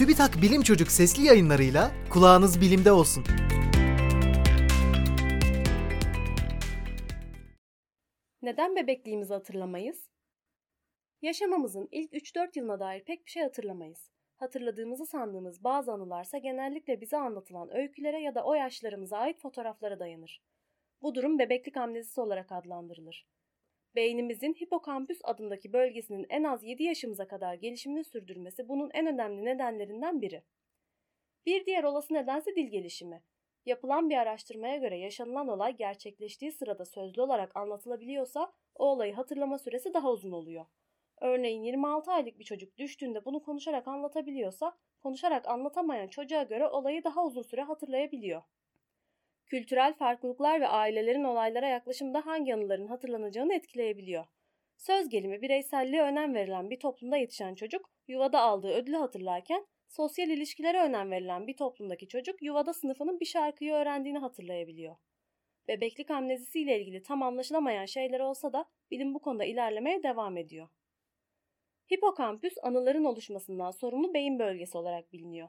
TÜBİTAK Bilim Çocuk sesli yayınlarıyla kulağınız bilimde olsun. Neden bebekliğimizi hatırlamayız? Yaşamamızın ilk 3-4 yılına dair pek bir şey hatırlamayız. Hatırladığımızı sandığımız bazı anılarsa genellikle bize anlatılan öykülere ya da o yaşlarımıza ait fotoğraflara dayanır. Bu durum bebeklik amnezisi olarak adlandırılır. Beynimizin hipokampüs adındaki bölgesinin en az 7 yaşımıza kadar gelişimini sürdürmesi bunun en önemli nedenlerinden biri. Bir diğer olası nedense dil gelişimi. Yapılan bir araştırmaya göre yaşanılan olay gerçekleştiği sırada sözlü olarak anlatılabiliyorsa o olayı hatırlama süresi daha uzun oluyor. Örneğin 26 aylık bir çocuk düştüğünde bunu konuşarak anlatabiliyorsa konuşarak anlatamayan çocuğa göre olayı daha uzun süre hatırlayabiliyor. Kültürel farklılıklar ve ailelerin olaylara yaklaşımı da hangi anıların hatırlanacağını etkileyebiliyor. Söz gelimi bireyselliğe önem verilen bir toplumda yetişen çocuk yuvada aldığı ödülü hatırlarken sosyal ilişkilere önem verilen bir toplumdaki çocuk yuvada sınıfının bir şarkıyı öğrendiğini hatırlayabiliyor. Bebeklik amnezisiyle ilgili tam anlaşılamayan şeyler olsa da bilim bu konuda ilerlemeye devam ediyor. Hipokampüs anıların oluşmasından sorumlu beyin bölgesi olarak biliniyor.